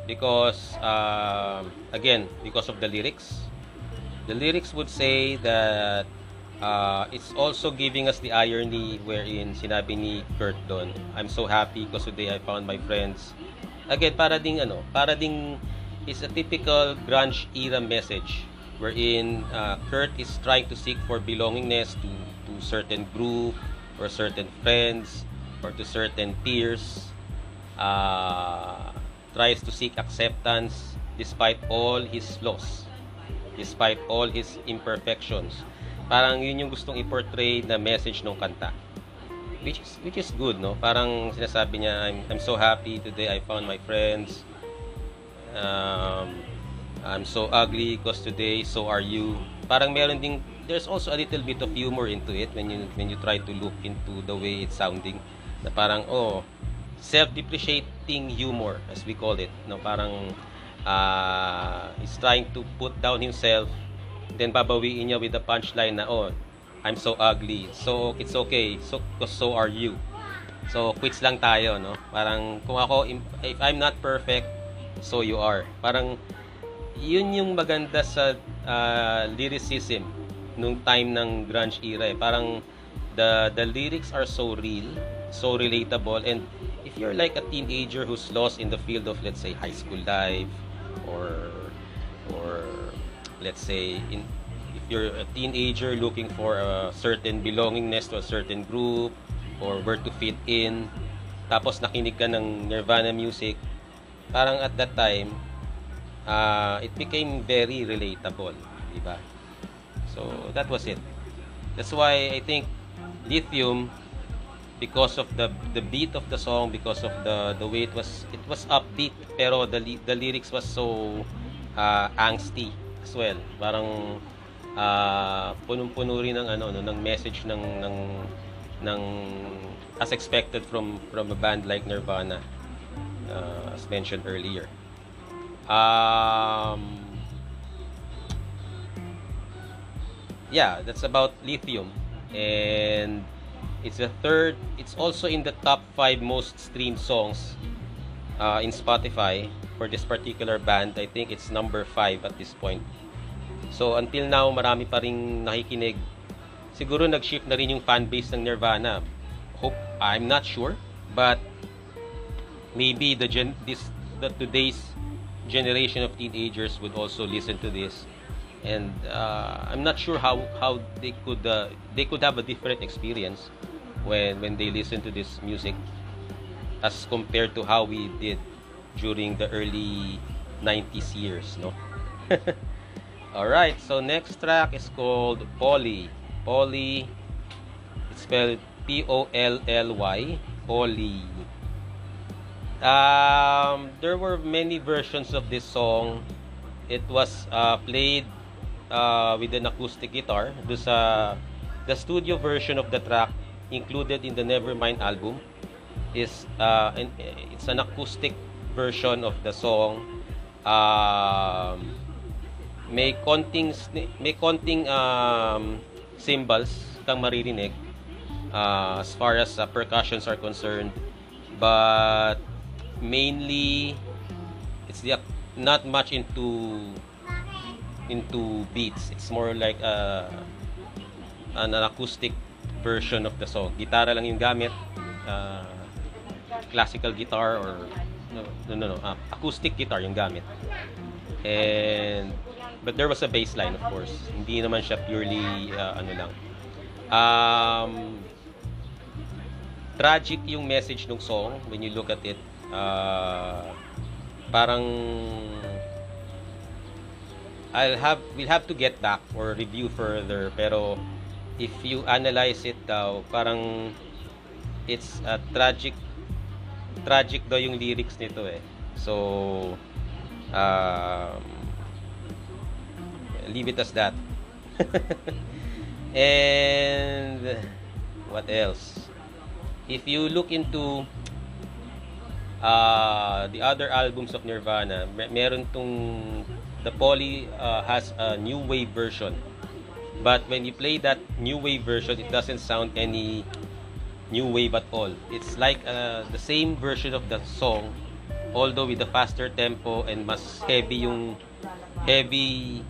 Because, uh, again, because of the lyrics. The lyrics would say that uh, it's also giving us the irony wherein sinabi ni Kurt doon, I'm so happy because today I found my friends. Again, para ding ano, para ding is a typical grunge era message wherein uh, Kurt is trying to seek for belongingness to to certain group or certain friends or to certain peers uh, tries to seek acceptance despite all his flaws, despite all his imperfections. Parang yun yung gustong i-portray na message ng kanta. Which is, which is good, no? Parang sinasabi niya, I'm, I'm so happy today I found my friends. Um, I'm so ugly because today so are you. Parang meron ding there's also a little bit of humor into it when you when you try to look into the way it's sounding. Na parang oh, self-depreciating humor as we call it no parang uh, he's trying to put down himself then babawiin niya with the punchline na oh I'm so ugly. So it's okay. So so are you. So quits lang tayo no? Parang kung ako if I'm not perfect so you are. Parang yun yung maganda sa uh, lyricism nung time ng grunge era eh. parang the the lyrics are so real so relatable and if you're like a teenager who's lost in the field of let's say high school life or or let's say in if you're a teenager looking for a certain belongingness to a certain group or where to fit in tapos nakinig ka ng Nirvana music parang at that time uh, it became very relatable di ba? So that was it. That's why I think Lithium because of the the beat of the song because of the the way it was it was upbeat pero the the lyrics was so uh, angsty as well parang uh, punong-puno rin ng ano no, ng message ng ng ng as expected from from a band like Nirvana uh, as mentioned earlier. Um yeah that's about lithium. And It's the third, it's also in the top 5 most streamed songs uh, in Spotify for this particular band. I think it's number 5 at this point. So until now, marami pa ring nakikinig. Siguro nag-shift na rin yung fan base ng Nirvana. Hope I'm not sure, but maybe the gen this the today's generation of teenagers would also listen to this and uh, I'm not sure how how they could uh, they could have a different experience when when they listen to this music as compared to how we did during the early 90s years no [LAUGHS] all right so next track is called Polly Polly it's spelled P O L L Y Polly Um, there were many versions of this song. It was uh, played uh, with an acoustic guitar. Do sa the studio version of the track included in the Nevermind album is uh, an, it's an acoustic version of the song. Um, may konting may konting um, cymbals kang maririnig uh, as far as uh, percussions are concerned but mainly it's the not much into into beats it's more like a uh, an, acoustic version of the song gitara lang yung gamit uh, classical guitar or no no no, no. Uh, acoustic guitar yung gamit. And but there was a bass line of course. Hindi naman siya purely uh, ano lang. Um tragic yung message ng song when you look at it. Uh, parang I'll have we'll have to get back or review further. Pero if you analyze it daw parang it's a tragic tragic daw yung lyrics nito eh. So um, leave it as that. [LAUGHS] And what else? If you look into uh, the other albums of Nirvana, mer- meron tong the Poly uh, has a new wave version. But when you play that new wave version, it doesn't sound any new wave at all. It's like uh, the same version of the song, although with a faster tempo and mas heavy yung heavy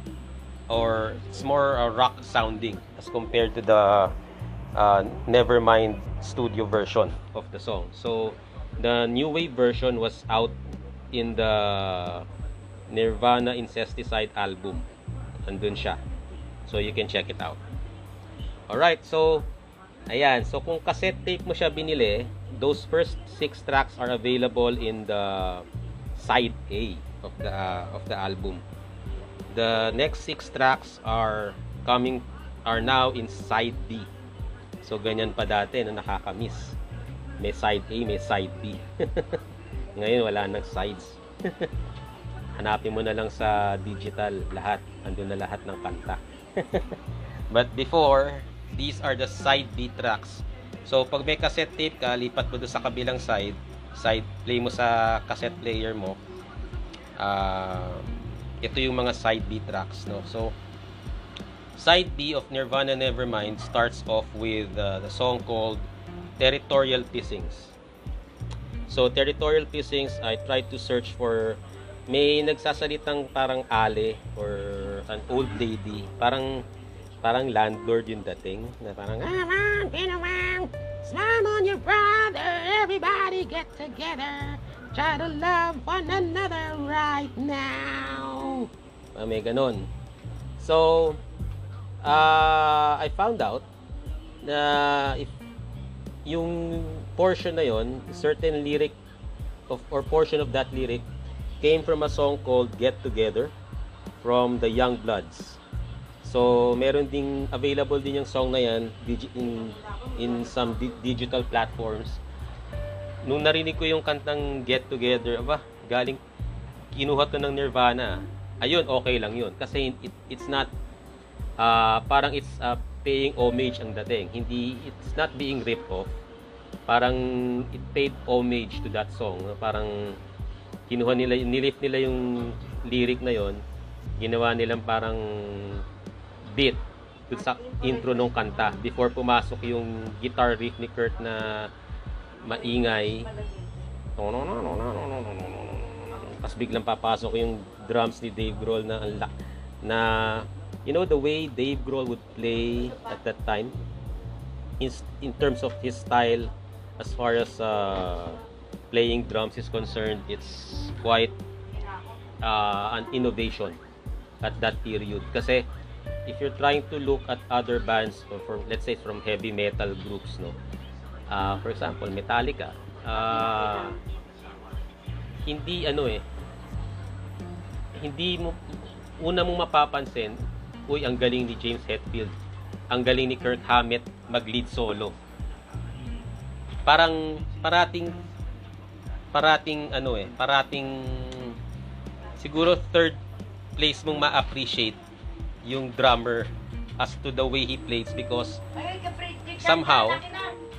or it's more uh, rock sounding as compared to the uh, Nevermind studio version of the song. So the new wave version was out in the Nirvana Incesticide album. Andun siya. So you can check it out. Alright, so ayan. So kung cassette tape mo siya binili, those first six tracks are available in the side A of the uh, of the album. The next six tracks are coming are now in side B. So ganyan pa dati na nakakamiss. May side A, may side B. [LAUGHS] Ngayon wala nang sides. [LAUGHS] Hanapin mo na lang sa digital lahat. Andun na lahat ng kanta. [LAUGHS] But before, these are the side B tracks. So pag may cassette tape ka, lipat mo doon sa kabilang side. Side play mo sa cassette player mo. Uh, ito yung mga side B tracks, no? So side B of Nirvana Nevermind starts off with uh, the song called territorial pissings. So, territorial pissings, I tried to search for may nagsasalitang parang ale or an old lady. Parang parang landlord yung dating. Na parang, ah, man, man, slam on your brother, everybody get together. Try to love one another right now. Ah, may ganun. So, uh, I found out na if yung portion na yon, certain lyric of or portion of that lyric came from a song called Get Together from the Young Bloods. So, meron ding available din yung song na yan in, in some di- digital platforms. Nung narinig ko yung kantang Get Together, aba, galing kinuha to ng Nirvana. Ayun, okay lang yun. Kasi it, it's not, uh, parang it's uh, paying homage ang dating. Hindi, it's not being ripped off. Parang it paid homage to that song. Parang kinuha nila, nilift nila yung lyric na yon ginawa nilang parang beat sa intro ng kanta. Before pumasok yung guitar riff ni Kurt na maingay. Tapos biglang papasok yung drums ni Dave Grohl na na you know the way Dave Grohl would play at that time? In, in terms of his style as far as uh, playing drums is concerned it's quite uh, an innovation at that period. Kasi if you're trying to look at other bands or from let's say from heavy metal groups no uh, for example Metallica uh, hindi ano eh hindi mo una mong mapapansin uy, ang galing ni James Hetfield. Ang galing ni Kirk Hammett mag-lead solo. Parang parating parating ano eh, parating siguro third place mong ma-appreciate yung drummer as to the way he plays because somehow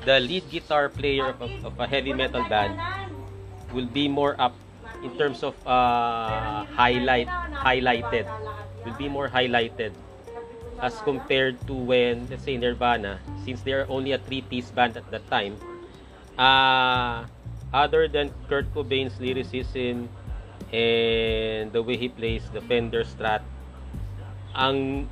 the lead guitar player of a, of a heavy metal band will be more up in terms of uh, highlight highlighted. Will be more highlighted as compared to when let's say Nirvana since they are only a three-piece band at that time uh, other than Kurt Cobain's lyricism and the way he plays the Fender Strat ang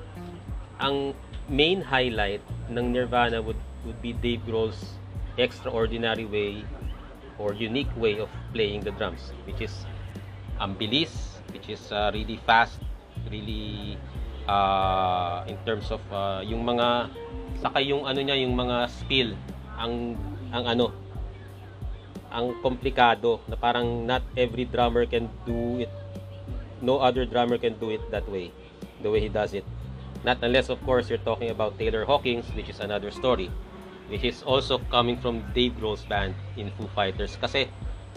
ang main highlight ng Nirvana would would be Dave Grohl's extraordinary way or unique way of playing the drums which is ang bilis which is uh, really fast really uh, in terms of uh, yung mga saka yung ano niya yung mga spill ang ang ano ang komplikado na parang not every drummer can do it no other drummer can do it that way the way he does it. Not unless of course you're talking about Taylor Hawkins which is another story. Which is also coming from Dave Grohl's band in Foo Fighters. Kasi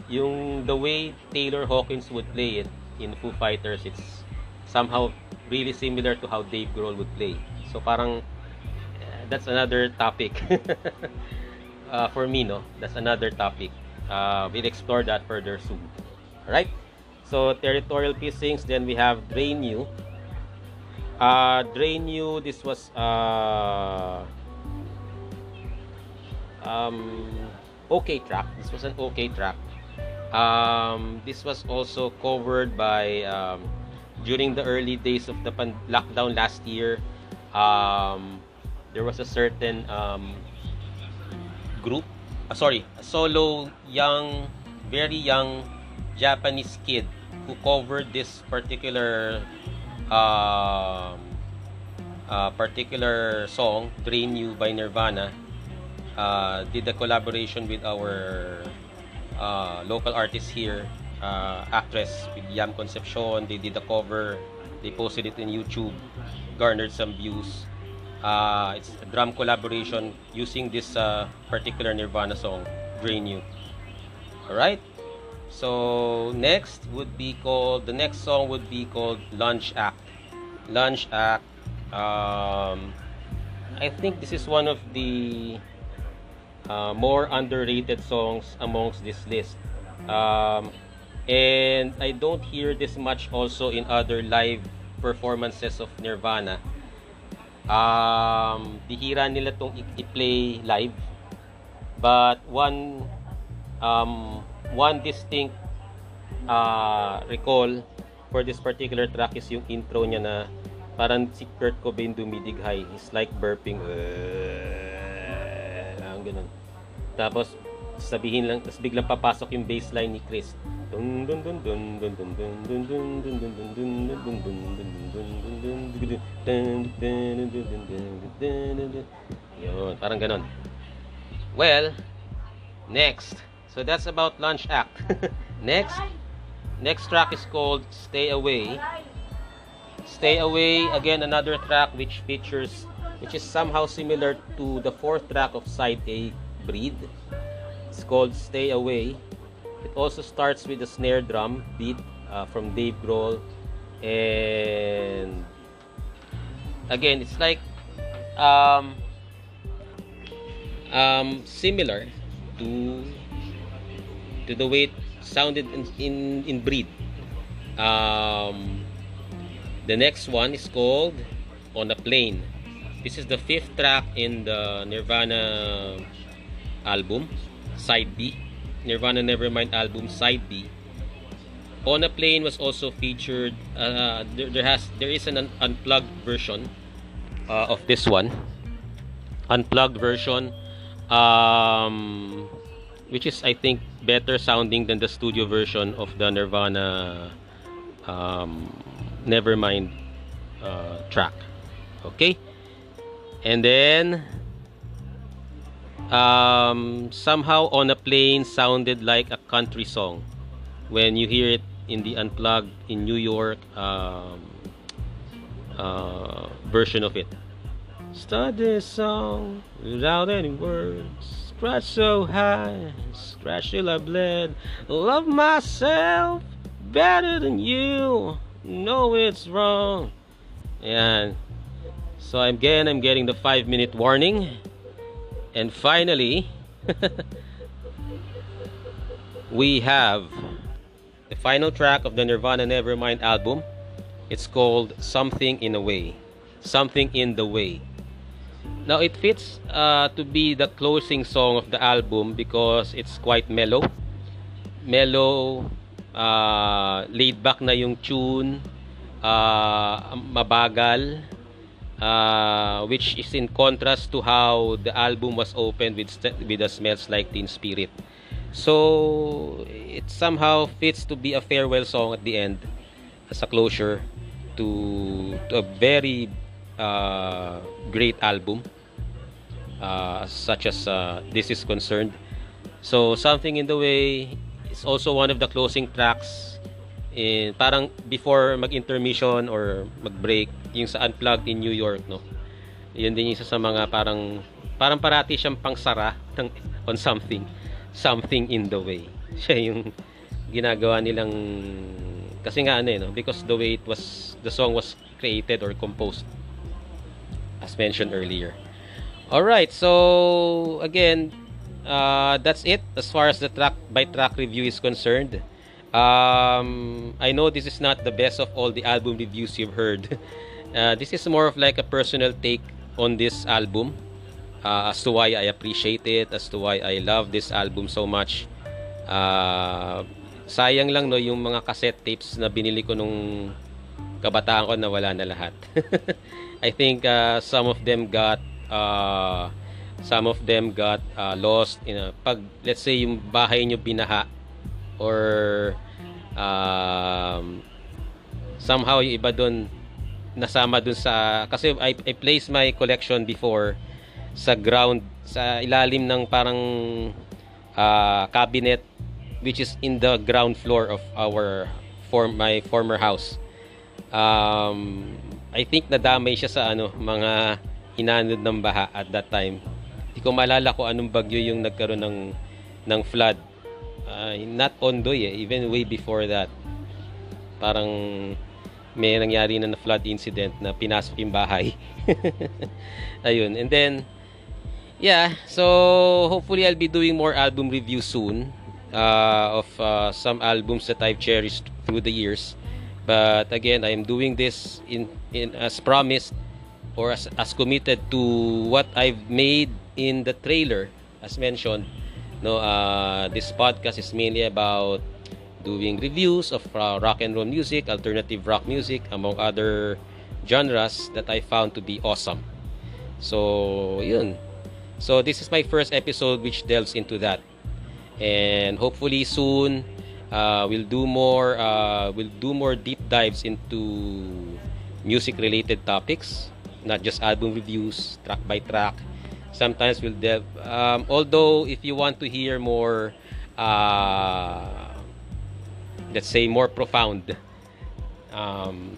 yung the way Taylor Hawkins would play it in Foo Fighters it's somehow really similar to how Dave Grohl would play. So parang uh, that's another topic. [LAUGHS] Uh, for me no? That's another topic. Uh, we'll explore that further soon. Alright? So territorial pissings then we have Drain You uh, Drain You this was uh, um, okay track. This was an okay track. Um, this was also covered by um, during the early days of the pan- lockdown last year. Um, there was a certain um, group, uh, sorry, a solo young, very young Japanese kid who covered this particular um, uh, particular song, "Drain You" by Nirvana uh, did a collaboration with our uh, local artist here, uh, actress with Concepcion. They did a cover. They posted it in YouTube, garnered some views. Uh, it's a drum collaboration using this uh, particular Nirvana song, Drain You. Alright? So, next would be called, the next song would be called Lunch Act. Lunch Act. Um, I think this is one of the uh, more underrated songs amongst this list. Um, and I don't hear this much also in other live performances of Nirvana. Um, bihira nila tong i-play live. But one um, one distinct uh, recall for this particular track is yung intro niya na parang si Kurt Cobain dumidighay. He's like burping. Uh, ganun. Tapos sabihin lang, tapos biglang papasok yung bassline ni Chris. Dun dun dun dun dun dun dun dun dun dun dun dun dun dun dun dun dun dun Yun, parang ganon. Well, next. So that's about Lunch Act. [LAUGHS] next, next track is called Stay Away. Stay Away, again another track which features, which is somehow similar to the fourth track of side A, Breed. It's called Stay Away. It also starts with a snare drum beat uh, from Dave Grohl. And again, it's like um, um, similar to to the way it sounded in in, in Breed. Um, the next one is called On a Plane. This is the fifth track in the Nirvana album, side B. Nirvana Nevermind album, side B. On a Plane was also featured. Uh, there, there has there is an un- unplugged version uh, of this one, unplugged version, um, which is I think better sounding than the studio version of the Nirvana um, Nevermind uh, track. Okay, and then um, somehow on a plane sounded like a country song when you hear it in the unplugged in New York um, uh, version of it. Start this song without any words. Scratch so high, scratch till I bled. Love myself better than you. Know it's wrong. And so again, I'm getting the five minute warning. And finally, [LAUGHS] we have the final track of the Nirvana Nevermind album. It's called Something in a Way. Something in the Way. Now it fits uh, to be the closing song of the album because it's quite mellow. Mellow, uh, laid back na yung tune, uh, mabagal, uh, which is in contrast to how the album was opened with with the smells like Teen Spirit. So it somehow fits to be a farewell song at the end as a closure to, to a very uh, great album uh, such as uh, this is concerned. So something in the way is also one of the closing tracks in parang before mag-intermission or mag-break yung sa Unplugged in New York no. Yun din isa sa mga parang parang parati siyang pangsara ng on something something in the way. [LAUGHS] Siya yung ginagawa nilang kasi nga ano eh, no? because the way it was the song was created or composed as mentioned earlier. All right, so again, uh, that's it as far as the track by track review is concerned. Um, I know this is not the best of all the album reviews you've heard. [LAUGHS] Uh, this is more of like a personal take on this album uh, as to why I appreciate it, as to why I love this album so much. Uh, sayang lang no yung mga cassette tapes na binili ko nung kabataan ko na wala na lahat. [LAUGHS] I think uh, some of them got uh, some of them got uh, lost in a, pag let's say yung bahay nyo binaha or um, somehow yung iba doon nasama dun sa kasi I, I placed my collection before sa ground sa ilalim ng parang uh, cabinet which is in the ground floor of our form my former house. Um, I think nadamay siya sa ano mga hinanod ng baha at that time hindi ko maalala ko anong bagyo yung nagkaroon ng ng flood uh, not Ondoy eh even way before that parang may nangyari na na flood incident na pinasok yung bahay. [LAUGHS] Ayun. And then, yeah, so hopefully I'll be doing more album reviews soon uh, of uh, some albums that I've cherished through the years. But again, I'm doing this in, in as promised or as, as committed to what I've made in the trailer as mentioned. No, uh, this podcast is mainly about doing reviews of uh, rock and roll music, alternative rock music, among other genres that I found to be awesome. So, yun. So, this is my first episode which delves into that. And hopefully soon, uh, we'll do more uh, we'll do more deep dives into music related topics, not just album reviews, track by track. Sometimes we'll delve um, although if you want to hear more uh, let's say more profound um,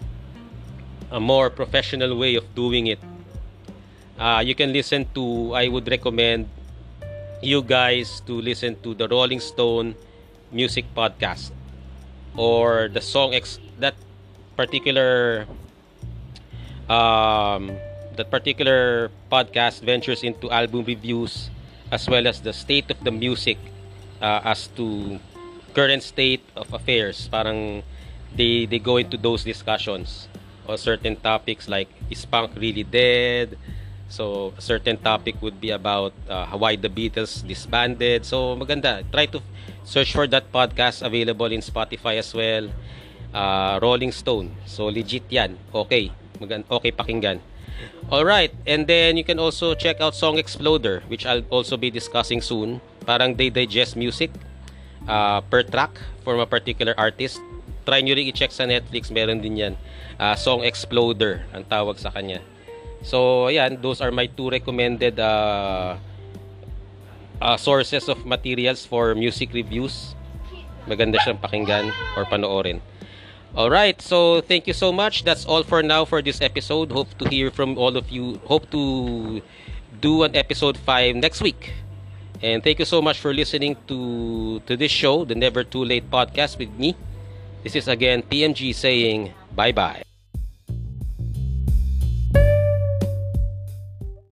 a more professional way of doing it uh, you can listen to I would recommend you guys to listen to the Rolling Stone music podcast or the song ex that particular um, that particular podcast ventures into album reviews as well as the state of the music uh, as to current state of affairs. Parang they they go into those discussions on certain topics like is punk really dead? So a certain topic would be about uh, why the Beatles disbanded. So maganda. Try to search for that podcast available in Spotify as well. Uh, Rolling Stone. So legit 'yan. Okay. Maganda, okay pakinggan. All right, and then you can also check out Song Exploder, which I'll also be discussing soon. Parang they digest music uh, per track for a particular artist. Try nyo rin i-check sa Netflix, meron din yan. Uh, Song Exploder ang tawag sa kanya. So, ayan, those are my two recommended uh, uh, sources of materials for music reviews. Maganda siyang pakinggan or panoorin. Alright, so thank you so much. That's all for now for this episode. Hope to hear from all of you. Hope to do an episode 5 next week. And thank you so much for listening to to this show, the Never Too Late podcast with me. This is again PMG saying bye-bye.